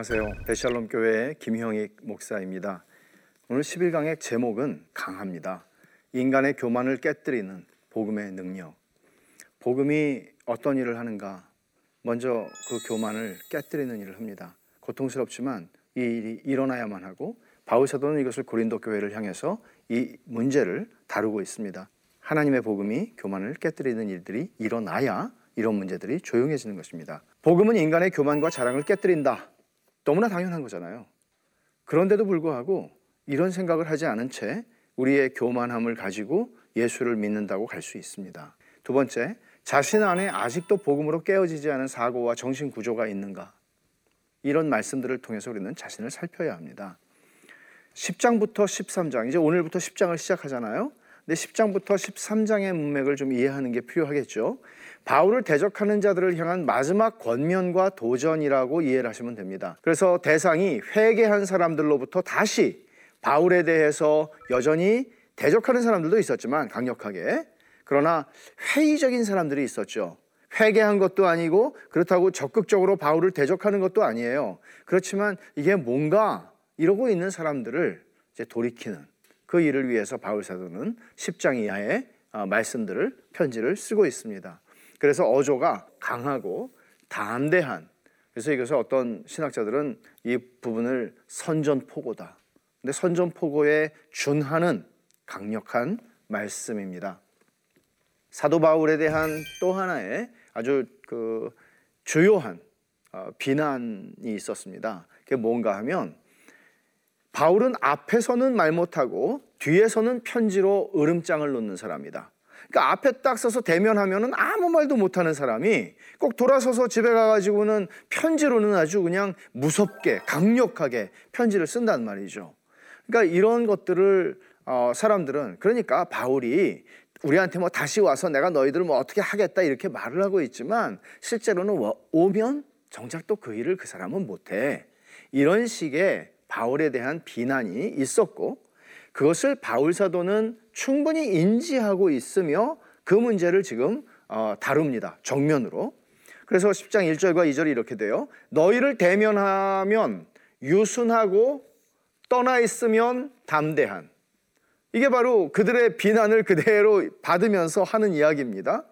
안녕하세요. 베샬롬 교회의 김형익 목사입니다. 오늘 11강의 제목은 강합니다. 인간의 교만을 깨뜨리는 복음의 능력. 복음이 어떤 일을 하는가? 먼저 그 교만을 깨뜨리는 일을 합니다. 고통스럽지만 이 일이 일어나야만 하고 바울 사도는 이것을 고린도 교회를 향해서 이 문제를 다루고 있습니다. 하나님의 복음이 교만을 깨뜨리는 일들이 일어나야 이런 문제들이 조용해지는 것입니다. 복음은 인간의 교만과 자랑을 깨뜨린다. 너무나 당연한 거잖아요. 그런데도 불구하고 이런 생각을 하지 않은 채 우리의 교만함을 가지고 예수를 믿는다고 갈 수 있습니다. 두 번째, 자신 안에 아직도 복음으로 깨어지지 않은 사고와 정신 구조가 있는가? 이런 말씀들을 통해서 우리는 자신을 살펴야 합니다. 10장부터 13장, 이제 오늘부터 10장을 시작하잖아요. 근데 10장부터 13장의 문맥을 좀 이해하는 게 필요하겠죠. 바울을 대적하는 자들을 향한 마지막 권면과 도전이라고 이해를 하시면 됩니다. 그래서 대상이 회개한 사람들로부터 다시 바울에 대해서 여전히 대적하는 사람들도 있었지만 강력하게 그러나 회의적인 사람들이 있었죠. 회개한 것도 아니고 그렇다고 적극적으로 바울을 대적하는 것도 아니에요. 그렇지만 이게 뭔가 이러고 있는 사람들을 이제 돌이키는 그 일을 위해서 바울 사도는 10장 이하의 어, 말씀들을 편지를 쓰고 있습니다. 그래서 어조가 강하고 담대한 그래서 이것을 어떤 신학자들은 이 부분을 선전포고다. 근데 선전포고에 준하는 강력한 말씀입니다. 사도 바울에 대한 또 하나의 아주 그 주요한 어, 비난이 있었습니다. 그게 뭔가 하면 바울은 앞에서는 말 못하고 뒤에서는 편지로 으름장을 놓는 사람이다. 그러니까 앞에 딱 서서 대면하면은 아무 말도 못하는 사람이 꼭 돌아서서 집에 가가지고는 편지로는 아주 그냥 무섭게 강력하게 편지를 쓴단 말이죠. 그러니까 이런 것들을 어, 사람들은 그러니까 바울이 우리한테 뭐 다시 와서 내가 너희들을 뭐 어떻게 하겠다 이렇게 말을 하고 있지만 실제로는 오면 정작 또 그 일을 그 사람은 못해. 이런 식의 바울에 대한 비난이 있었고 그것을 바울 사도는 충분히 인지하고 있으며 그 문제를 지금 어, 다룹니다. 정면으로. 그래서 10장 1절과 2절이 이렇게 돼요. 너희를 대면하면 유순하고 떠나 있으면 담대한. 이게 바로 그들의 비난을 그대로 받으면서 하는 이야기입니다.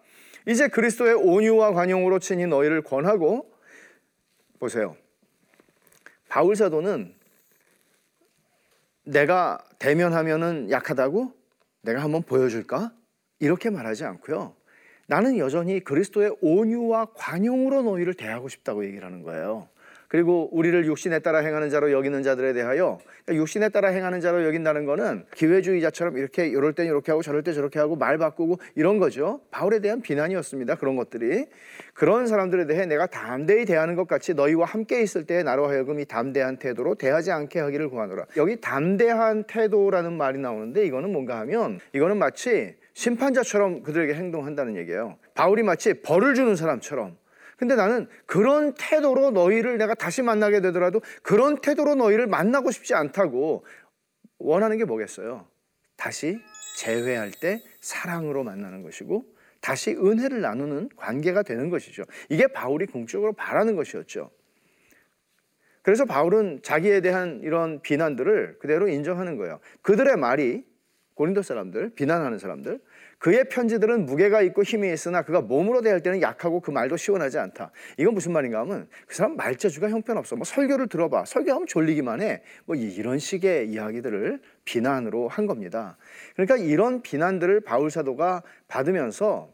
이제 그리스도의 온유와 관용으로 친히 너희를 권하고 보세요. 바울 사도는 내가 대면하면은 약하다고 내가 한번 보여줄까? 이렇게 말하지 않고요. 나는 여전히 그리스도의 온유와 관용으로 너희를 대하고 싶다고 얘기를 하는 거예요. 그리고 우리를 육신에 따라 행하는 자로 여기는 자들에 대하여 그러니까 육신에 따라 행하는 자로 여긴다는 거는 기회주의자처럼 이렇게 이럴 땐 이렇게 하고 저럴 때 저렇게 하고 말 바꾸고 이런 거죠. 바울에 대한 비난이었습니다. 그런 것들이 그런 사람들에 대해 내가 담대히 대하는 것 같이 너희와 함께 있을 때 나로 하여금 이 담대한 태도로 대하지 않게 하기를 구하노라. 여기 담대한 태도라는 말이 나오는데 이거는 뭔가 하면 이거는 마치 심판자처럼 그들에게 행동한다는 얘기예요. 바울이 마치 벌을 주는 사람처럼 근데 나는 그런 태도로 너희를 내가 다시 만나게 되더라도 그런 태도로 너희를 만나고 싶지 않다고 원하는 게 뭐겠어요? 다시 재회할 때 사랑으로 만나는 것이고 다시 은혜를 나누는 관계가 되는 것이죠. 이게 바울이 궁극적으로 바라는 것이었죠. 그래서 바울은 자기에 대한 이런 비난들을 그대로 인정하는 거예요. 그들의 말이 고린도 사람들, 비난하는 사람들, 그의 편지들은 무게가 있고 힘이 있으나 그가 몸으로 대할 때는 약하고 그 말도 시원하지 않다. 이건 무슨 말인가 하면 그 사람 말재주가 형편없어. 뭐 설교를 들어봐. 설교하면 졸리기만 해. 뭐 이런 식의 이야기들을 비난으로 한 겁니다. 그러니까 이런 비난들을 바울 사도가 받으면서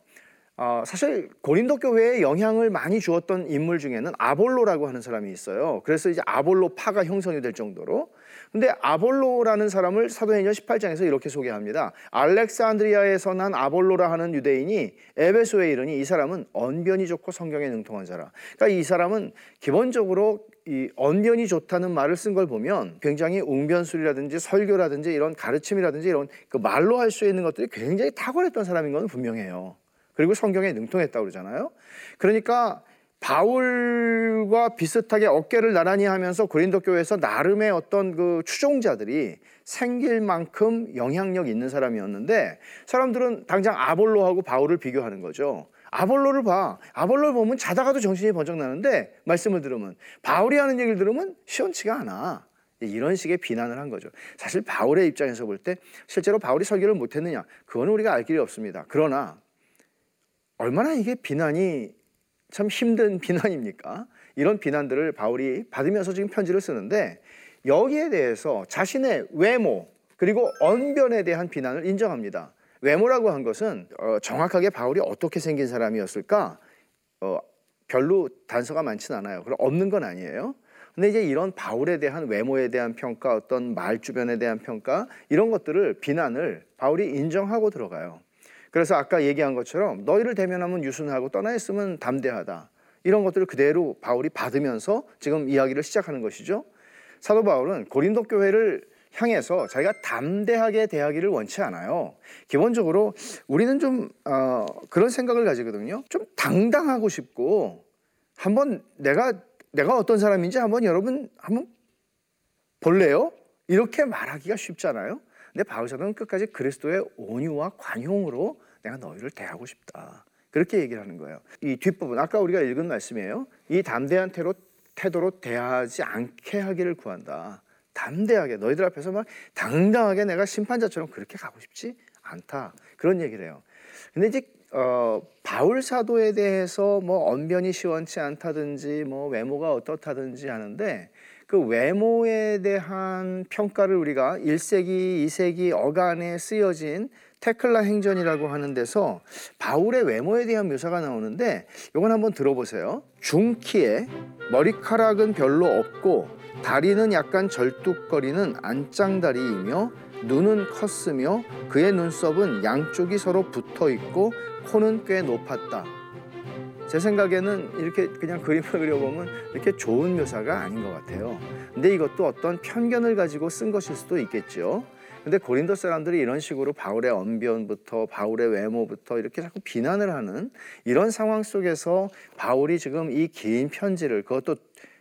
어, 사실 고린도 교회에 영향을 많이 주었던 인물 중에는 아볼로라고 하는 사람이 있어요. 그래서 이제 아볼로 파가 형성이 될 정도로 근데 아볼로라는 사람을 사도행전 18장에서 이렇게 소개합니다. 알렉산드리아에서 난 아볼로라 하는 유대인이 에베소에 이르니 이 사람은 언변이 좋고 성경에 능통한 자라. 그러니까 이 사람은 기본적으로 이 언변이 좋다는 말을 쓴 걸 보면 굉장히 웅변술이라든지 설교라든지 이런 가르침이라든지 이런 그 말로 할 수 있는 것들이 굉장히 탁월했던 사람인 건 분명해요. 그리고 성경에 능통했다고 그러잖아요. 그러니까 바울과 비슷하게 어깨를 나란히 하면서 고린도 교회에서 나름의 어떤 그 추종자들이 생길 만큼 영향력 있는 사람이었는데 사람들은 당장 아볼로하고 바울을 비교하는 거죠. 아볼로를 봐. 아볼로를 보면 자다가도 정신이 번쩍 나는데 말씀을 들으면 바울이 하는 얘기를 들으면 시원치가 않아. 이런 식의 비난을 한 거죠. 사실 바울의 입장에서 볼 때 실제로 바울이 설교를 못했느냐 그거는 우리가 알 길이 없습니다. 그러나 얼마나 이게 비난이 참 힘든 비난입니까? 이런 비난들을 바울이 받으면서 지금 편지를 쓰는데 여기에 대해서 자신의 외모 그리고 언변에 대한 비난을 인정합니다. 외모라고 한 것은 어, 정확하게 바울이 어떻게 생긴 사람이었을까? 어, 별로 단서가 많지는 않아요. 그럼 없는 건 아니에요. 근데 이제 이런 바울에 대한 외모에 대한 평가, 어떤 말 주변에 대한 평가 이런 것들을 비난을 바울이 인정하고 들어가요. 그래서 아까 얘기한 것처럼 너희를 대면하면 유순하고 떠나 있으면 담대하다. 이런 것들을 그대로 바울이 받으면서 지금 이야기를 시작하는 것이죠. 사도 바울은 고린도 교회를 향해서 자기가 담대하게 대하기를 원치 않아요. 기본적으로 우리는 좀 어, 그런 생각을 가지거든요. 좀 당당하고 싶고 한번 내가 내가 어떤 사람인지 한번 여러분 한번 볼래요? 이렇게 말하기가 쉽잖아요. 근데 바울 사도는 끝까지 그리스도의 온유와 관용으로 내가 너희를 대하고 싶다. 그렇게 얘기를 하는 거예요. 이 뒷부분 아까 우리가 읽은 말씀이에요. 이 담대한 태로 태도로 대하지 않게 하기를 구한다. 담대하게 너희들 앞에서 막 당당하게 내가 심판자처럼 그렇게 가고 싶지 않다. 그런 얘기를 해요. 근데 이제 어, 바울 사도에 대해서 뭐 언변이 시원치 않다든지 뭐 외모가 어떻다든지 하는데 그 외모에 대한 평가를 우리가 1세기, 2세기 어간에 쓰여진 테클라 행전이라고 하는 데서 바울의 외모에 대한 묘사가 나오는데 이건 한번 들어보세요. 중키에 머리카락은 별로 없고 다리는 약간 절뚝거리는 안짱다리이며 눈은 컸으며 그의 눈썹은 양쪽이 서로 붙어 있고 코는 꽤 높았다. 제 생각에는 이렇게 그냥 그림을 그려보면 이렇게 좋은 묘사가 아닌 것 같아요. 근데 이것도 어떤 편견을 가지고 쓴 것일 수도 있겠죠. 근데 고린도 사람들이 이런 식으로 바울의 언변부터 바울의 외모부터 이렇게 자꾸 비난을 하는 이런 상황 속에서 바울이 지금 이 긴 편지를 그것도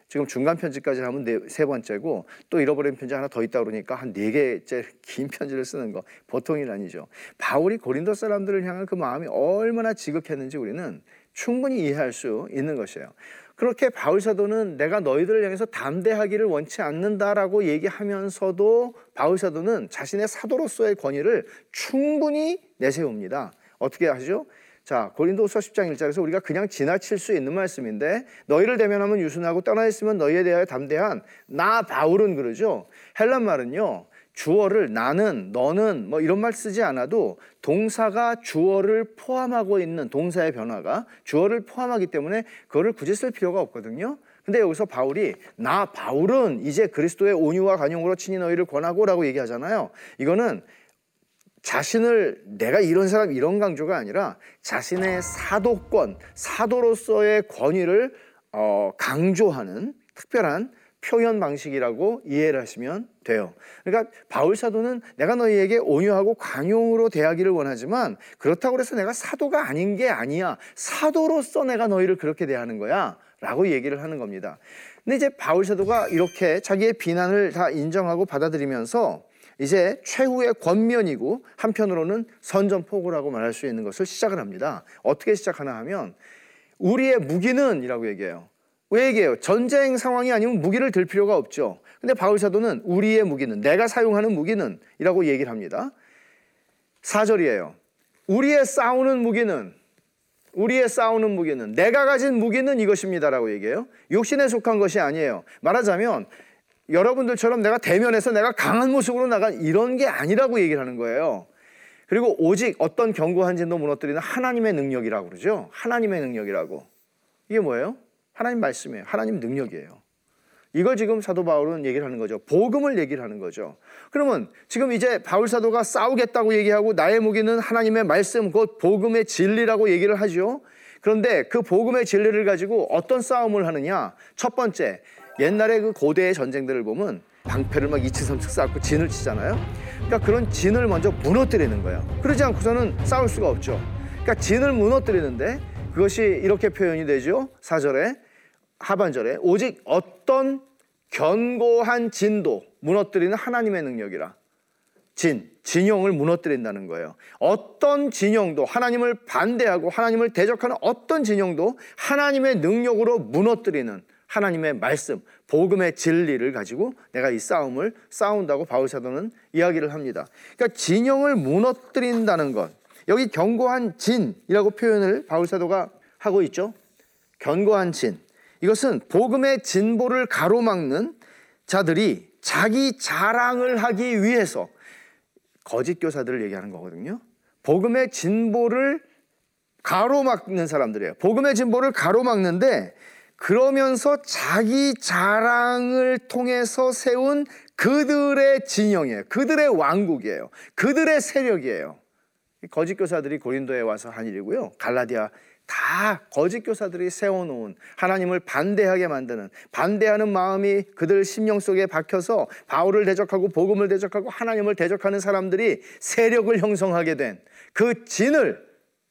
지금 중간 편지까지 하면 네, 세 번째고 또 잃어버린 편지 하나 더 있다 그러니까 한 네 개째 긴 편지를 쓰는 거 보통이 아니죠. 바울이 고린도 사람들을 향한 그 마음이 얼마나 지극했는지 우리는 충분히 이해할 수 있는 것이에요. 그렇게 바울 사도는 내가 너희들을 향해서 담대하기를 원치 않는다라고 얘기하면서도 바울 사도는 자신의 사도로서의 권위를 충분히 내세웁니다. 어떻게 하시죠? 자, 고린도서 10장 1절에서 우리가 그냥 지나칠 수 있는 말씀인데 너희를 대면하면 유순하고 떠나 있으면 너희에 대하여 담대한 나 바울은 그러죠. 헬란 말은요. 주어를 나는 너는 뭐 이런 말 쓰지 않아도 동사가 주어를 포함하고 있는 동사의 변화가 주어를 포함하기 때문에 그거를 굳이 쓸 필요가 없거든요. 근데 여기서 바울이 나 바울은 이제 그리스도의 온유와 간용으로 친히 너희를 권하고라고 얘기하잖아요. 이거는 자신을 내가 이런 사람 이런 강조가 아니라 자신의 사도권 사도로서의 권위를 어, 강조하는 특별한 표현 방식이라고 이해를 하시면 돼요. 그러니까 바울 사도는 내가 너희에게 온유하고 관용으로 대하기를 원하지만 그렇다고 해서 내가 사도가 아닌 게 아니야. 사도로서 내가 너희를 그렇게 대하는 거야. 라고 얘기를 하는 겁니다. 근데 이제 바울 사도가 이렇게 자기의 비난을 다 인정하고 받아들이면서 이제 최후의 권면이고 한편으로는 선전포고라고 말할 수 있는 것을 시작을 합니다. 어떻게 시작하나 하면 우리의 무기는 이라고 얘기해요. 왜 얘기해요? 전쟁 상황이 아니면 무기를 들 필요가 없죠. 근데 바울 사도는 우리의 무기는 내가 사용하는 무기는 이라고 얘기를 합니다. 4절이에요. 우리의 싸우는 무기는 우리의 싸우는 무기는 내가 가진 무기는 이것입니다라고 얘기해요. 육신에 속한 것이 아니에요. 말하자면 여러분들처럼 내가 대면해서 내가 강한 모습으로 나간 이런 게 아니라고 얘기를 하는 거예요. 그리고 오직 어떤 견고한 진도 무너뜨리는 하나님의 능력이라고 그러죠. 하나님의 능력이라고. 이게 뭐예요? 하나님 말씀이에요. 하나님 능력이에요. 이걸 지금 사도 바울은 얘기를 하는 거죠. 복음을 얘기를 하는 거죠. 그러면 지금 이제 바울 사도가 싸우겠다고 얘기하고 나의 무기는 하나님의 말씀, 곧 복음의 진리라고 얘기를 하죠. 그런데 그 복음의 진리를 가지고 어떤 싸움을 하느냐? 첫 번째, 옛날에 그 고대의 전쟁들을 보면 방패를 막 이치삼측 쌓고 진을 치잖아요. 그러니까 그런 진을 먼저 무너뜨리는 거예요. 그러지 않고서는 싸울 수가 없죠. 그러니까 진을 무너뜨리는데 그것이 이렇게 표현이 되죠. 사절에 하반절에 오직 어떤 견고한 진도 무너뜨리는 하나님의 능력이라. 진, 진영을 무너뜨린다는 거예요. 어떤 진영도 하나님을 반대하고 하나님을 대적하는 어떤 진영도 하나님의 능력으로 무너뜨리는 하나님의 말씀, 복음의 진리를 가지고 내가 이 싸움을 싸운다고 바울 사도는 이야기를 합니다. 그러니까 진영을 무너뜨린다는 것. 여기 견고한 진이라고 표현을 바울 사도가 하고 있죠. 견고한 진. 이것은 복음의 진보를 가로막는 자들이 자기 자랑을 하기 위해서 거짓 교사들을 얘기하는 거거든요. 복음의 진보를 가로막는 사람들이에요. 복음의 진보를 가로막는데 그러면서 자기 자랑을 통해서 세운 그들의 진영이에요. 그들의 왕국이에요. 그들의 세력이에요. 거짓 교사들이 고린도에 와서 한 일이고요. 갈라디아 다 거짓 교사들이 세워놓은 하나님을 반대하게 만드는 반대하는 마음이 그들 심령 속에 박혀서 바울을 대적하고 복음을 대적하고 하나님을 대적하는 사람들이 세력을 형성하게 된 그 진을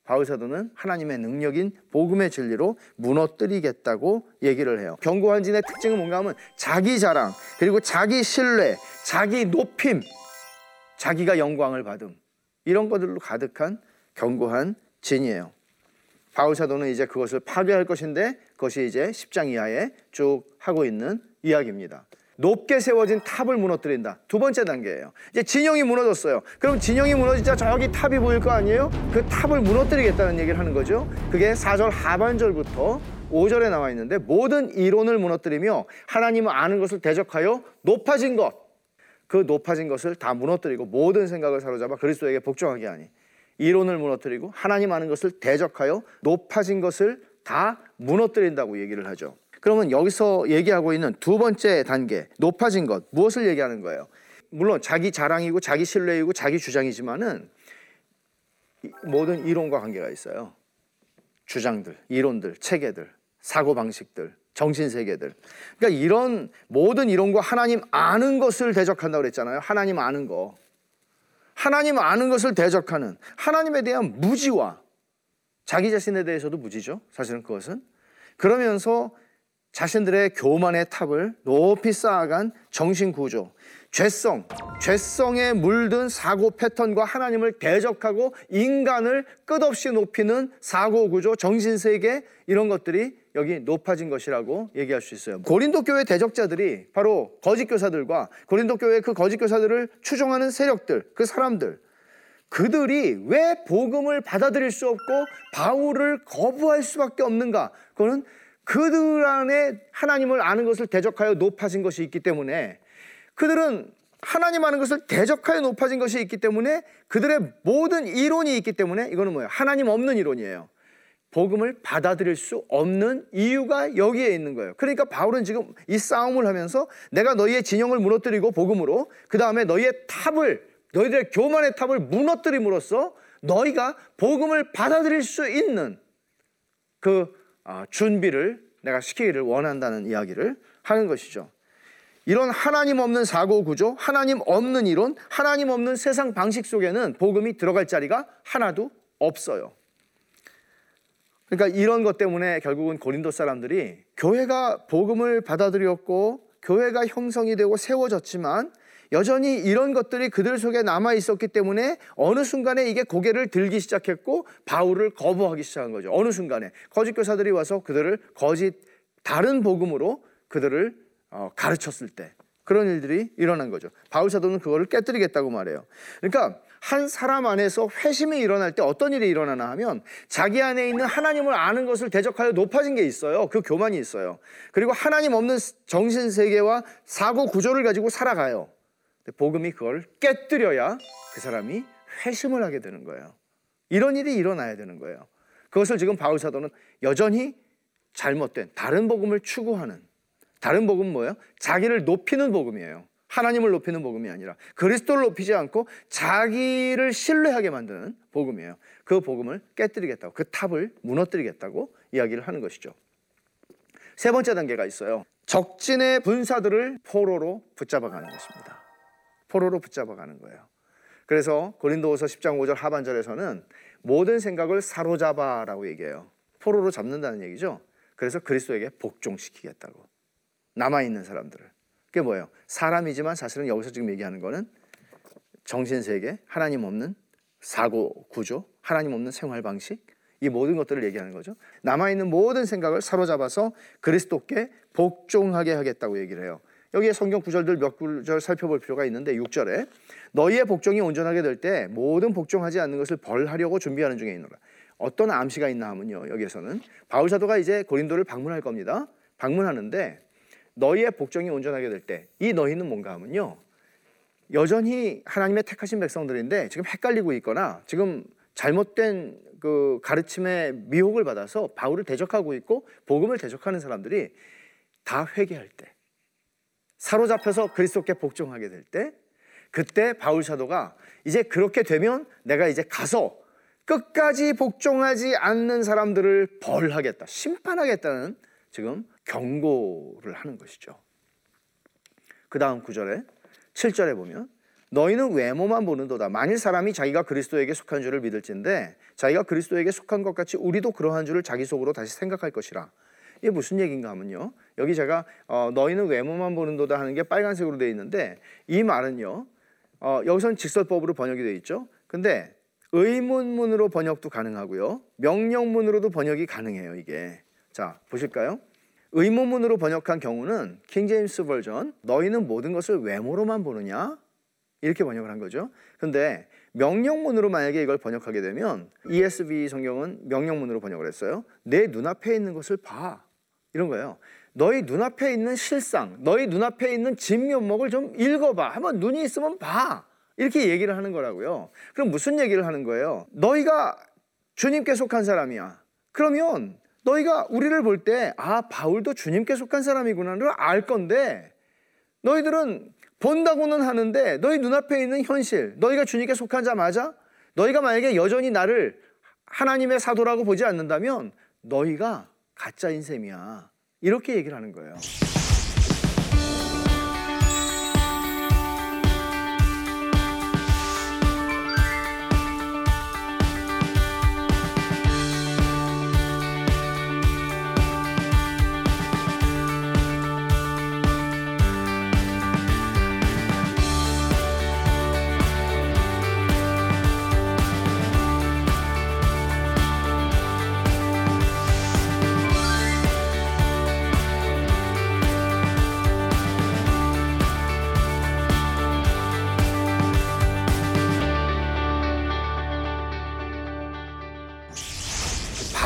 바울 사도는 하나님의 능력인 복음의 진리로 무너뜨리겠다고 얘기를 해요. 견고한 진의 특징은 뭔가 하면 자기 자랑, 그리고 자기 신뢰, 자기 높임, 자기가 영광을 받음. 이런 것들로 가득한 견고한 진이에요. 바울 사도는 이제 그것을 파괴할 것인데 그것이 이제 10장 이하에 쭉 하고 있는 이야기입니다. 높게 세워진 탑을 무너뜨린다. 두 번째 단계예요. 이제 진영이 무너졌어요. 그럼 진영이 무너지자 저기 탑이 보일 거 아니에요? 그 탑을 무너뜨리겠다는 얘기를 하는 거죠. 그게 4절 하반절부터 5절에 나와 있는데 모든 이론을 무너뜨리며 하나님을 아는 것을 대적하여 높아진 것. 그 높아진 것을 다 무너뜨리고 모든 생각을 사로잡아 그리스도에게 복종하게 하니 이론을 무너뜨리고 하나님 아는 것을 대적하여 높아진 것을 다 무너뜨린다고 얘기를 하죠. 그러면 여기서 얘기하고 있는 두 번째 단계, 높아진 것, 무엇을 얘기하는 거예요? 물론 자기 자랑이고 자기 신뢰이고 자기 주장이지만은 모든 이론과 관계가 있어요. 주장들, 이론들, 체계들, 사고 방식들, 정신 세계들. 그러니까 이런 모든 이론과 하나님 아는 것을 대적한다고 그랬잖아요. 하나님 아는 거. 하나님 아는 것을 대적하는 하나님에 대한 무지와 자기 자신에 대해서도 무지죠. 사실은 그것은. 그러면서 자신들의 교만의 탑을 높이 쌓아간 정신 구조, 죄성, 죄성에 물든 사고 패턴과 하나님을 대적하고 인간을 끝없이 높이는 사고 구조, 정신 세계 이런 것들이 여기 높아진 것이라고 얘기할 수 있어요. 고린도 교회 대적자들이 바로 거짓 교사들과 고린도 교회 그 거짓 교사들을 추종하는 세력들, 그 사람들 그들이 왜 복음을 받아들일 수 없고 바울을 거부할 수밖에 없는가? 그거는 그들 안에 하나님을 아는 것을 대적하여 높아진 것이 있기 때문에 그들은 하나님 아는 것을 대적하여 높아진 것이 있기 때문에 그들의 모든 이론이 있기 때문에 이거는 뭐예요? 하나님 없는 이론이에요. 복음을 받아들일 수 없는 이유가 여기에 있는 거예요. 그러니까 바울은 지금 이 싸움을 하면서 내가 너희의 진영을 무너뜨리고 복음으로 그 다음에 너희의 탑을 너희들의 교만의 탑을 무너뜨림으로써 너희가 복음을 받아들일 수 있는 그 아, 준비를 내가 시키기를 원한다는 이야기를 하는 것이죠. 이런 하나님 없는 사고 구조, 하나님 없는 이론, 하나님 없는 세상 방식 속에는 복음이 들어갈 자리가 하나도 없어요. 그러니까 이런 것 때문에 결국은 고린도 사람들이 교회가 복음을 받아들였고 교회가 형성이 되고 세워졌지만 여전히 이런 것들이 그들 속에 남아 있었기 때문에 어느 순간에 이게 고개를 들기 시작했고 바울을 거부하기 시작한 거죠. 어느 순간에 거짓 교사들이 와서 그들을 거짓 다른 복음으로 그들을 어, 가르쳤을 때 그런 일들이 일어난 거죠. 바울 사도는 그거를 깨뜨리겠다고 말해요. 그러니까 한 사람 안에서 회심이 일어날 때 어떤 일이 일어나나 하면 자기 안에 있는 하나님을 아는 것을 대적하여 높아진 게 있어요. 그 교만이 있어요. 그리고 하나님 없는 정신 세계와 사고 구조를 가지고 살아가요. 복음이 그걸 깨뜨려야 그 사람이 회심을 하게 되는 거예요. 이런 일이 일어나야 되는 거예요. 그것을 지금 바울 사도는 여전히 잘못된 다른 복음을 추구하는 다른 복음은 뭐예요? 자기를 높이는 복음이에요. 하나님을 높이는 복음이 아니라 그리스도를 높이지 않고 자기를 신뢰하게 만드는 복음이에요. 그 복음을 깨뜨리겠다고 그 탑을 무너뜨리겠다고 이야기를 하는 것이죠. 세 번째 단계가 있어요. 적진의 분사들을 포로로 붙잡아가는 것입니다. 포로로 붙잡아가는 거예요. 그래서 고린도후서 10장 5절 하반절에서는 모든 생각을 사로잡아라고 얘기해요. 포로로 잡는다는 얘기죠. 그래서 그리스도에게 복종시키겠다고 남아 있는 사람들을. 그게 뭐예요? 사람이지만 사실은 여기서 지금 얘기하는 거는 정신 세계, 하나님 없는 사고 구조, 하나님 없는 생활 방식, 이 모든 것들을 얘기하는 거죠. 남아 있는 모든 생각을 사로잡아서 그리스도께 복종하게 하겠다고 얘기를 해요. 여기에 성경 구절들 몇 구절 살펴볼 필요가 있는데 6절에 너희의 복종이 온전하게 될 때 모든 복종하지 않는 것을 벌하려고 준비하는 중에 있노라. 어떤 암시가 있나 하면요. 여기에서는 바울 사도가 이제 고린도를 방문할 겁니다. 방문하는데 너희의 복종이 온전하게 될 때 이 너희는 뭔가 하면요. 여전히 하나님의 택하신 백성들인데 지금 헷갈리고 있거나 지금 잘못된 그 가르침에 미혹을 받아서 바울을 대적하고 있고 복음을 대적하는 사람들이 다 회개할 때 사로잡혀서 그리스도께 복종하게 될 때 그때 바울 사도가 이제 그렇게 되면 내가 이제 가서 끝까지 복종하지 않는 사람들을 벌하겠다 심판하겠다는 지금 경고를 하는 것이죠. 그 다음 구절에 7절에 보면 너희는 외모만 보는도다. 만일 사람이 자기가 그리스도에게 속한 줄을 믿을진데 자기가 그리스도에게 속한 것 같이 우리도 그러한 줄을 자기 속으로 다시 생각할 것이라. 이게 무슨 얘기인가 하면요. 여기 제가 어, 너희는 외모만 보는도다 하는 게 빨간색으로 되어 있는데 이 말은요. 어, 여기선 직설법으로 번역이 되어 있죠. 근데 의문문으로 번역도 가능하고요. 명령문으로도 번역이 가능해요. 이게 자 보실까요? 의문문으로 번역한 경우는 킹제임스 버전 너희는 모든 것을 외모로만 보느냐 이렇게 번역을 한 거죠. 근데 명령문으로 만약에 이걸 번역하게 되면 ESV 성경은 명령문으로 번역을 했어요. 내 눈앞에 있는 것을 봐. 이런 거예요. 너희 눈앞에 있는 실상, 너희 눈앞에 있는 진면목을 좀 읽어봐. 한번 눈이 있으면 봐. 이렇게 얘기를 하는 거라고요. 그럼 무슨 얘기를 하는 거예요? 너희가 주님께 속한 사람이야. 그러면 너희가 우리를 볼 때, 아, 바울도 주님께 속한 사람이구나를 알 건데, 너희들은 본다고는 하는데 너희 눈앞에 있는 현실, 너희가 주님께 속한 자 맞아? 너희가 만약에 여전히 나를 하나님의 사도라고 보지 않는다면 너희가 가짜인 셈이야. 이렇게 얘기를 하는 거예요.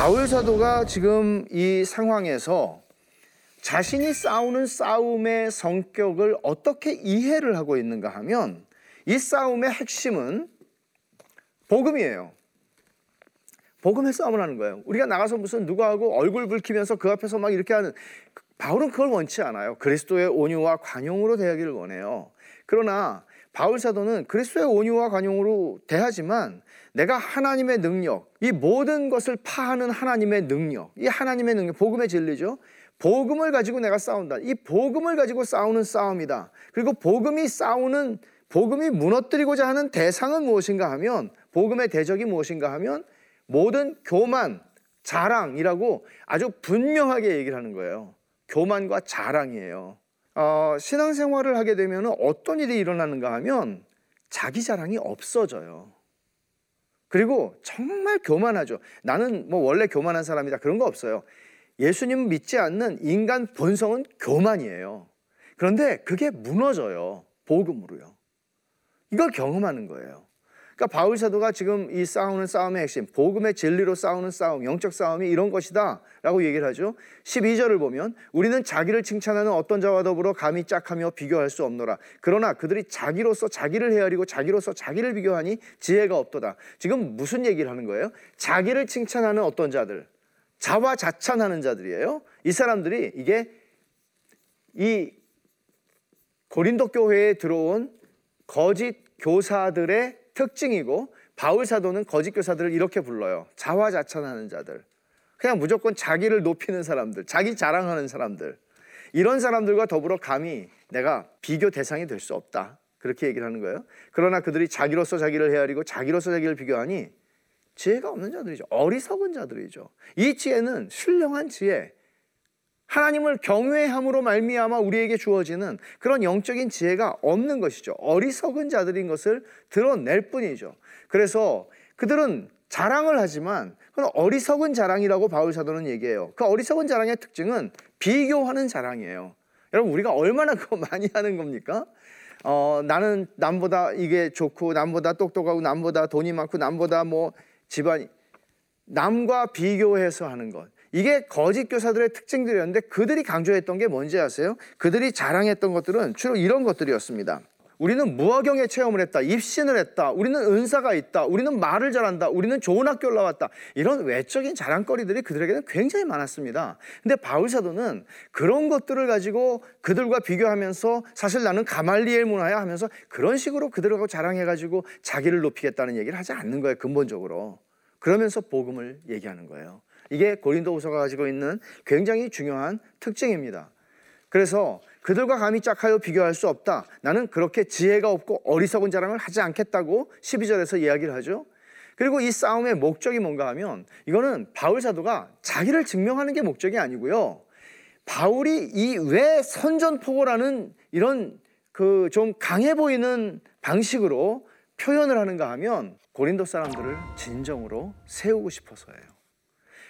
바울 사도가 지금 이 상황에서 자신이 싸우는 싸움의 성격을 어떻게 이해를 하고 있는가 하면 이 싸움의 핵심은 복음이에요. 복음의 싸움을 하는 거예요. 우리가 나가서 무슨 누구하고 얼굴 붉히면서 그 앞에서 막 이렇게 하는 바울은 그걸 원치 않아요. 그리스도의 온유와 관용으로 대하기를 원해요. 그러나 바울 사도는 그리스도의 온유와 관용으로 대하지만 내가 하나님의 능력, 이 모든 것을 파하는 하나님의 능력, 이 하나님의 능력, 복음의 진리죠. 복음을 가지고 내가 싸운다. 이 복음을 가지고 싸우는 싸움이다. 그리고 복음이 싸우는 복음이 무너뜨리고자 하는 대상은 무엇인가 하면 복음의 대적이 무엇인가 하면 모든 교만, 자랑이라고 아주 분명하게 얘기를 하는 거예요. 교만과 자랑이에요. 어, 신앙생활을 하게 되면 어떤 일이 일어나는가 하면 자기 자랑이 없어져요. 그리고 정말 교만하죠. 나는 뭐 원래 교만한 사람이다. 그런 거 없어요. 예수님 믿지 않는 인간 본성은 교만이에요. 그런데 그게 무너져요. 복음으로요. 이걸 경험하는 거예요. 그러니까 바울 사도가 지금 이 싸우는 싸움의 핵심, 복음의 진리로 싸우는 싸움, 영적 싸움이 이런 것이다 라고 얘기를 하죠. 12절을 보면 우리는 자기를 칭찬하는 어떤 자와 더불어 감히 짝하며 비교할 수 없노라. 그러나 그들이 자기로서 자기를 헤아리고 자기로서 자기를 비교하니 지혜가 없도다. 지금 무슨 얘기를 하는 거예요? 자기를 칭찬하는 어떤 자들, 자와 자찬하는 자들이에요. 이 사람들이 이게 이 고린도 교회에 들어온 거짓 교사들의 특징이고 바울 사도는 거짓 교사들을 이렇게 불러요. 자화자찬하는 자들. 그냥 무조건 자기를 높이는 사람들, 자기 자랑하는 사람들. 이런 사람들과 더불어 감히 내가 비교 대상이 될 수 없다. 그렇게 얘기를 하는 거예요. 그러나 그들이 자기로서 자기를 헤아리고 자기로서 자기를 비교하니 지혜가 없는 자들이죠. 어리석은 자들이죠. 이 지혜는 신령한 지혜, 하나님을 경외함으로 말미암아 우리에게 주어지는 그런 영적인 지혜가 없는 것이죠. 어리석은 자들인 것을 드러낼 뿐이죠. 그래서 그들은 자랑을 하지만 그건 어리석은 자랑이라고 바울 사도는 얘기해요. 그 어리석은 자랑의 특징은 비교하는 자랑이에요. 여러분 우리가 얼마나 그거 많이 하는 겁니까? 어, 나는 남보다 이게 좋고 남보다 똑똑하고 남보다 돈이 많고 남보다 뭐 집안 남과 비교해서 하는 것. 이게 거짓 교사들의 특징들이었는데 그들이 강조했던 게 뭔지 아세요? 그들이 자랑했던 것들은 주로 이런 것들이었습니다. 우리는 무화경에 체험을 했다. 입신을 했다. 우리는 은사가 있다. 우리는 말을 잘한다. 우리는 좋은 학교 올라왔다. 이런 외적인 자랑거리들이 그들에게는 굉장히 많았습니다. 근데 바울 사도는 그런 것들을 가지고 그들과 비교하면서 사실 나는 가말리엘 문화야 하면서 그런 식으로 그들하고 자랑해 가지고 자기를 높이겠다는 얘기를 하지 않는 거예요. 근본적으로. 그러면서 복음을 얘기하는 거예요. 이게 고린도후서가 가지고 있는 굉장히 중요한 특징입니다. 그래서 그들과 감히 짝하여 비교할 수 없다. 나는 그렇게 지혜가 없고 어리석은 자랑을 하지 않겠다고 12절에서 이야기를 하죠. 그리고 이 싸움의 목적이 뭔가 하면 이거는 바울 사도가 자기를 증명하는 게 목적이 아니고요. 바울이 이 왜 선전포고라는 이런 그 좀 강해 보이는 방식으로 표현을 하는가 하면 고린도 사람들을 진정으로 세우고 싶어서예요.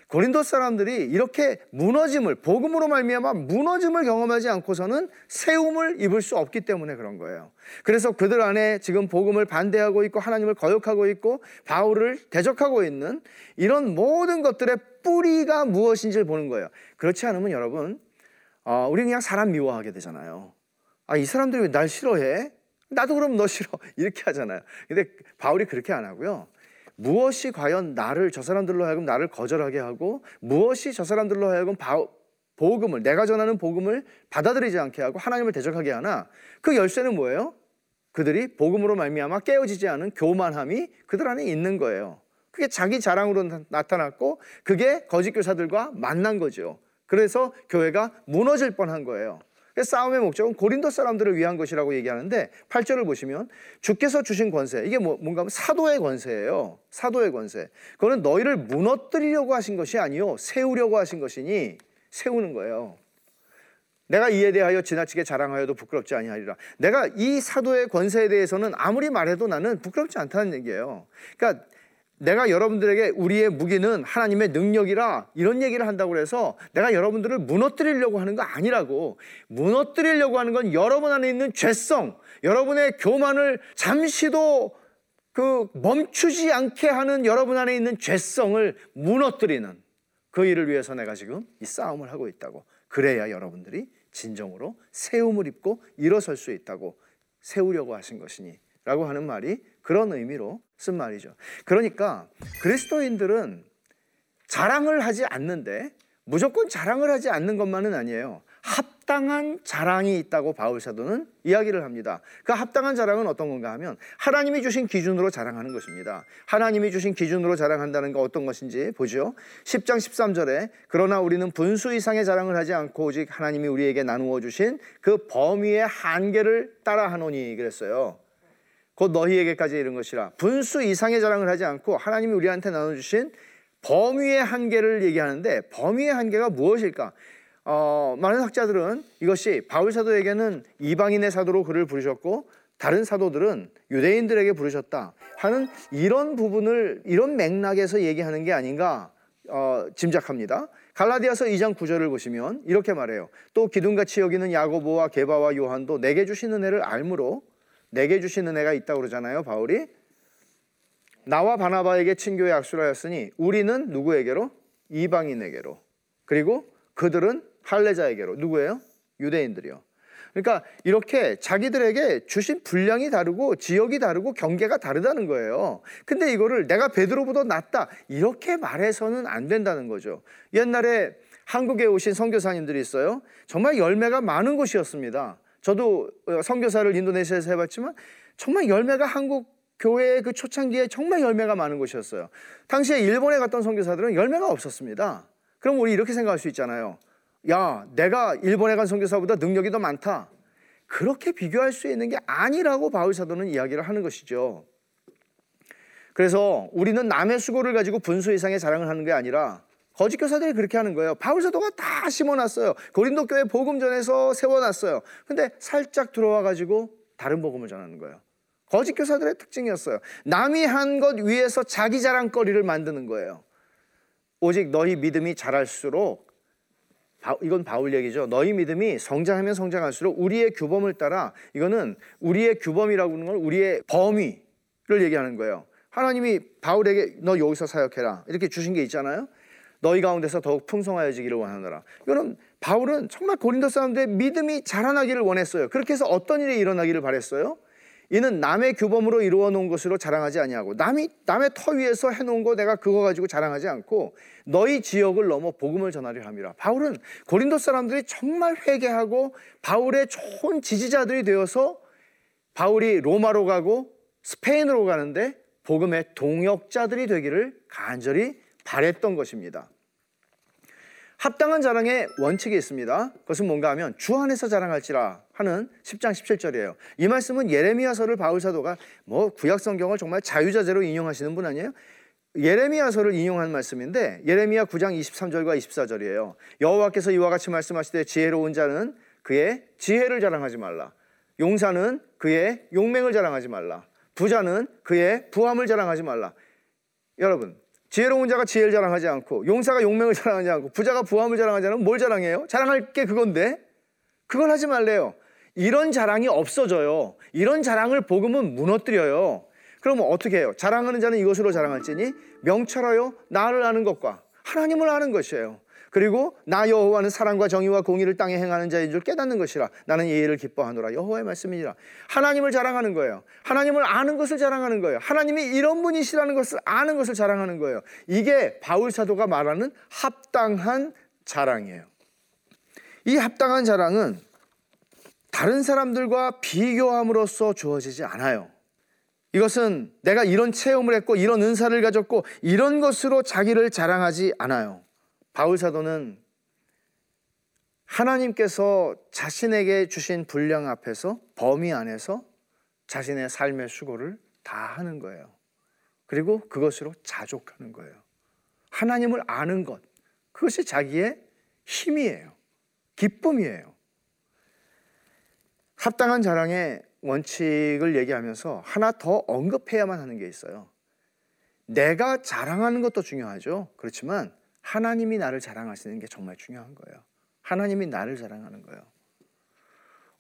고린도 사람들이 이렇게 무너짐을 복음으로 말미암아 무너짐을 경험하지 않고서는 세움을 입을 수 없기 때문에 그런 거예요. 그래서 그들 안에 지금 복음을 반대하고 있고 하나님을 거역하고 있고 바울을 대적하고 있는 이런 모든 것들의 뿌리가 무엇인지를 보는 거예요. 그렇지 않으면 여러분, 어, 우리는 그냥 사람 미워하게 되잖아요. 아, 이 사람들이 왜 날 싫어해? 나도 그럼 너 싫어. 이렇게 하잖아요. 근데 바울이 그렇게 안 하고요. 무엇이 과연 나를 저 사람들로 하여금 나를 거절하게 하고 무엇이 저 사람들로 하여금 바, 복음을 내가 전하는 복음을 받아들이지 않게 하고 하나님을 대적하게 하나 그 열쇠는 뭐예요? 그들이 복음으로 말미암아 깨어지지 않은 교만함이 그들 안에 있는 거예요. 그게 자기 자랑으로 나타났고 그게 거짓 교사들과 만난 거죠. 그래서 교회가 무너질 뻔한 거예요. 싸움의 목적은 고린도 사람들을 위한 것이라고 얘기하는데 8절을 보시면 주께서 주신 권세 이게 뭐, 뭔가 사도의 권세예요. 사도의 권세. 그거는 너희를 무너뜨리려고 하신 것이 아니요 세우려고 하신 것이니 세우는 거예요. 내가 이에 대하여 지나치게 자랑하여도 부끄럽지 아니하리라. 내가 이 사도의 권세에 대해서는 아무리 말해도 나는 부끄럽지 않다는 얘기예요. 그러니까 내가 여러분들에게 우리의 무기는 하나님의 능력이라 이런 얘기를 한다고 해서 내가 여러분들을 무너뜨리려고 하는 거 아니라고 무너뜨리려고 하는 건 여러분 안에 있는 죄성, 여러분의 교만을 잠시도 그 멈추지 않게 하는 여러분 안에 있는 죄성을 무너뜨리는 그 일을 위해서 내가 지금 이 싸움을 하고 있다고. 그래야 여러분들이 진정으로 세움을 입고 일어설 수 있다고 세우려고 하신 것이니 라고 하는 말이 그런 의미로 쓴 말이죠. 그러니까 그리스도인들은 자랑을 하지 않는데 무조건 자랑을 하지 않는 것만은 아니에요. 합당한 자랑이 있다고 바울 사도는 이야기를 합니다. 그 합당한 자랑은 어떤 건가 하면 하나님이 주신 기준으로 자랑하는 것입니다. 하나님이 주신 기준으로 자랑한다는 거 어떤 것인지 보죠. 10장 13절에 그러나 우리는 분수 이상의 자랑을 하지 않고 오직 하나님이 우리에게 나누어 주신 그 범위의 한계를 따라 하노니 그랬어요. 곧 너희에게까지 이른 것이라 분수 이상의 자랑을 하지 않고 하나님이 우리한테 나눠주신 범위의 한계를 얘기하는데 범위의 한계가 무엇일까? 어, 많은 학자들은 이것이 바울 사도에게는 이방인의 사도로 그를 부르셨고 다른 사도들은 유대인들에게 부르셨다 하는 이런 부분을 이런 맥락에서 얘기하는 게 아닌가 어, 짐작합니다. 갈라디아서 2장 9절을 보시면 이렇게 말해요. 또 기둥같이 여기는 야고보와 게바와 요한도 내게 주신 은혜를 알므로 내게 주신 은혜가 있다고 그러잖아요. 바울이 나와 바나바에게 친교의 악수를 하였으니 우리는 누구에게로 이방인에게로 그리고 그들은 할례자에게로 누구예요? 유대인들이요. 그러니까 이렇게 자기들에게 주신 분량이 다르고 지역이 다르고 경계가 다르다는 거예요. 근데 이거를 내가 베드로보다 낫다 이렇게 말해서는 안 된다는 거죠. 옛날에 한국에 오신 선교사님들이 있어요. 정말 열매가 많은 곳이었습니다. 저도 선교사를 인도네시아에서 해봤지만 정말 열매가 한국 교회의 그 초창기에 정말 열매가 많은 곳이었어요. 당시에 일본에 갔던 선교사들은 열매가 없었습니다. 그럼 우리 이렇게 생각할 수 있잖아요. 야, 내가 일본에 간 선교사보다 능력이 더 많다. 그렇게 비교할 수 있는 게 아니라고 바울 사도는 이야기를 하는 것이죠. 그래서 우리는 남의 수고를 가지고 분수 이상의 자랑을 하는 게 아니라 거짓 교사들이 그렇게 하는 거예요. 바울 사도가 다 심어놨어요. 고린도 교회 복음 전에서 세워놨어요. 근데 살짝 들어와 가지고 다른 복음을 전하는 거예요. 거짓 교사들의 특징이었어요. 남이 한 것 위에서 자기 자랑거리를 만드는 거예요. 오직 너희 믿음이 자랄수록 이건 바울 얘기죠. 너희 믿음이 성장하면 성장할수록 우리의 규범을 따라 이거는 우리의 규범이라고 하는 걸 우리의 범위를 얘기하는 거예요. 하나님이 바울에게 너 여기서 사역해라 이렇게 주신 게 있잖아요. 너희 가운데서 더욱 풍성하여지기를 원하노라. 이거는 바울은 정말 고린도 사람들의 믿음이 자라나기를 원했어요. 그렇게 해서 어떤 일이 일어나기를 바랬어요? 이는 남의 규범으로 이루어 놓은 것으로 자랑하지 아니하고 남이 남의 터 위에서 해 놓은 거 내가 그거 가지고 자랑하지 않고 너희 지역을 넘어 복음을 전하려 함이라. 바울은 고린도 사람들이 정말 회개하고 바울의 좋은 지지자들이 되어서 바울이 로마로 가고 스페인으로 가는데 복음의 동역자들이 되기를 간절히 바랬던 것입니다. 합당한 자랑의 원칙이 있습니다. 그것은 뭔가 하면 주 안에서 자랑할지라 하는 10장 17절이에요. 이 말씀은 예레미야서를 바울 사도가 뭐 구약 성경을 정말 자유자재로 인용하시는 분 아니에요? 예레미야서를 인용한 말씀인데 예레미야 9장 23절과 24절이에요. 여호와께서 이와 같이 말씀하시되 지혜로운 자는 그의 지혜를 자랑하지 말라. 용사는 그의 용맹을 자랑하지 말라. 부자는 그의 부함을 자랑하지 말라. 여러분, 지혜로운 자가 지혜를 자랑하지 않고 용사가 용맹을 자랑하지 않고 부자가 부함을 자랑하지 않으면 뭘 자랑해요? 자랑할 게 그건데 그걸 하지 말래요. 이런 자랑이 없어져요. 이런 자랑을 복음은 무너뜨려요. 그러면 어떻게 해요? 자랑하는 자는 이것으로 자랑할지니 명철하여 나를 아는 것과 하나님을 아는 것이에요. 그리고 나 여호와는 사랑과 정의와 공의를 땅에 행하는 자인 줄 깨닫는 것이라. 나는 예의를 기뻐하노라. 여호와의 말씀이니라. 하나님을 자랑하는 거예요. 하나님을 아는 것을 자랑하는 거예요. 하나님이 이런 분이시라는 것을 아는 것을 자랑하는 거예요. 이게 바울 사도가 말하는 합당한 자랑이에요. 이 합당한 자랑은 다른 사람들과 비교함으로써 주어지지 않아요. 이것은 내가 이런 체험을 했고 이런 은사를 가졌고 이런 것으로 자기를 자랑하지 않아요 바울 사도는 하나님께서 자신에게 주신 분량 앞에서 범위 안에서 자신의 삶의 수고를 다 하는 거예요. 그리고 그것으로 자족하는 거예요. 하나님을 아는 것. 그것이 자기의 힘이에요. 기쁨이에요. 합당한 자랑의 원칙을 얘기하면서 하나 더 언급해야만 하는 게 있어요. 내가 자랑하는 것도 중요하죠. 그렇지만 하나님이 나를 자랑하시는 게 정말 중요한 거예요. 하나님이 나를 자랑하는 거예요.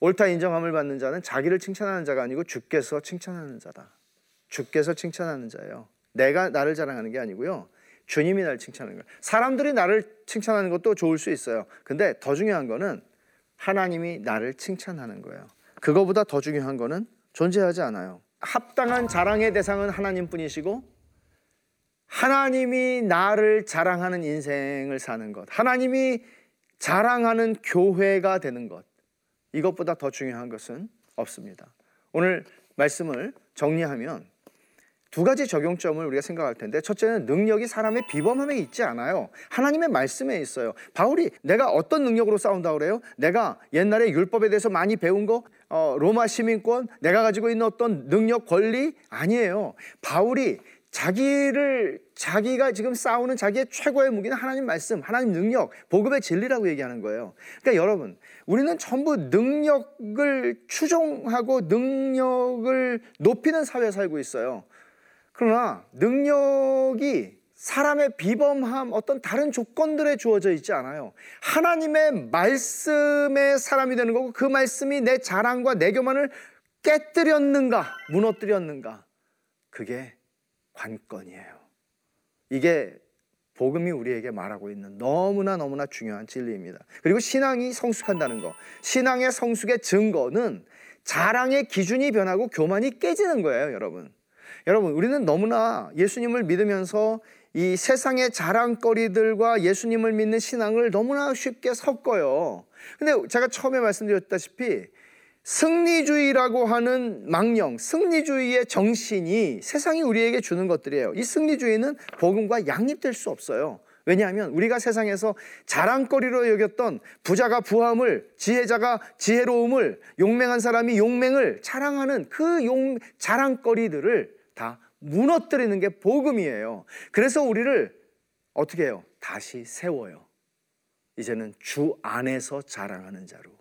옳다 인정함을 받는 자는 자기를 칭찬하는 자가 아니고 주께서 칭찬하는 자다. 주께서 칭찬하는 자예요. 내가 나를 자랑하는 게 아니고요. 주님이 나를 칭찬하는 거예요. 사람들이 나를 칭찬하는 것도 좋을 수 있어요. 근데 더 중요한 거는 하나님이 나를 칭찬하는 거예요. 그거보다 더 중요한 거는 존재하지 않아요. 합당한 자랑의 대상은 하나님뿐이시고 하나님이 나를 자랑하는 인생을 사는 것, 하나님이 자랑하는 교회가 되는 것, 이것보다 더 중요한 것은 없습니다. 오늘 말씀을 정리하면 두 가지 적용점을 우리가 생각할 텐데 첫째는 능력이 사람의 비범함에 있지 않아요. 하나님의 말씀에 있어요. 바울이 내가 어떤 능력으로 싸운다 그래요? 내가 옛날에 율법에 대해서 많이 배운 거 어, 로마 시민권 내가 가지고 있는 어떤 능력 권리 아니에요. 바울이 자기를 자기가 지금 싸우는 자기의 최고의 무기는 하나님 말씀, 하나님 능력, 복음의 진리라고 얘기하는 거예요. 그러니까 여러분, 우리는 전부 능력을 추종하고 능력을 높이는 사회에 살고 있어요. 그러나 능력이 사람의 비범함, 어떤 다른 조건들에 주어져 있지 않아요. 하나님의 말씀의 사람이 되는 거고 그 말씀이 내 자랑과 내 교만을 깨뜨렸는가, 무너뜨렸는가. 그게 관건이에요. 이게 복음이 우리에게 말하고 있는 너무나 너무나 중요한 진리입니다. 그리고 신앙이 성숙한다는 거. 신앙의 성숙의 증거는 자랑의 기준이 변하고 교만이 깨지는 거예요, 여러분. 여러분, 우리는 너무나 예수님을 믿으면서 이 세상의 자랑거리들과 예수님을 믿는 신앙을 너무나 쉽게 섞어요. 근데 제가 처음에 말씀드렸다시피 승리주의라고 하는 망령, 승리주의의 정신이 세상이 우리에게 주는 것들이에요. 이 승리주의는 복음과 양립될 수 없어요. 왜냐하면 우리가 세상에서 자랑거리로 여겼던 부자가 부함을, 지혜자가 지혜로움을, 용맹한 사람이 용맹을 자랑하는 그 용, 자랑거리들을 다 무너뜨리는 게 복음이에요. 그래서 우리를 어떻게 해요? 다시 세워요. 이제는 주 안에서 자랑하는 자로.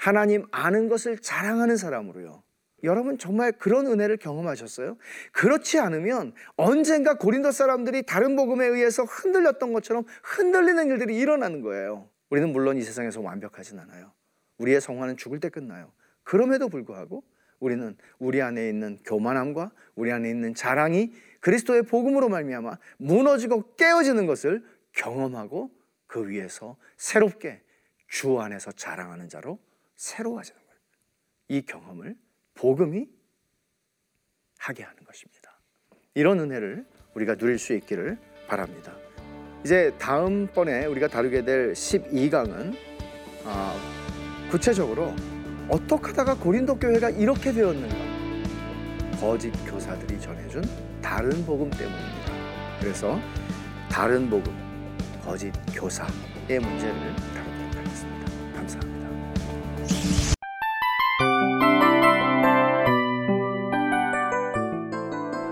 하나님 아는 것을 자랑하는 사람으로요. 여러분 정말 그런 은혜를 경험하셨어요? 그렇지 않으면 언젠가 고린도 사람들이 다른 복음에 의해서 흔들렸던 것처럼 흔들리는 일들이 일어나는 거예요. 우리는 물론 이 세상에서 완벽하진 않아요. 우리의 성화는 죽을 때 끝나요. 그럼에도 불구하고 우리는 우리 안에 있는 교만함과 우리 안에 있는 자랑이 그리스도의 복음으로 말미암아 무너지고 깨어지는 것을 경험하고 그 위에서 새롭게 주 안에서 자랑하는 자로 새로워지는 거예요. 이 경험을 복음이 하게 하는 것입니다. 이런 은혜를 우리가 누릴 수 있기를 바랍니다. 이제 다음번에 우리가 다루게 될 12강은 아, 구체적으로 어떻게 하다가 고린도 교회가 이렇게 되었는가? 거짓 교사들이 전해준 다른 복음 때문입니다. 그래서 다른 복음, 거짓 교사의 문제를 다루도록 하겠습니다. 감사합니다.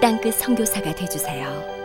땅끝 선교사가 되주세요.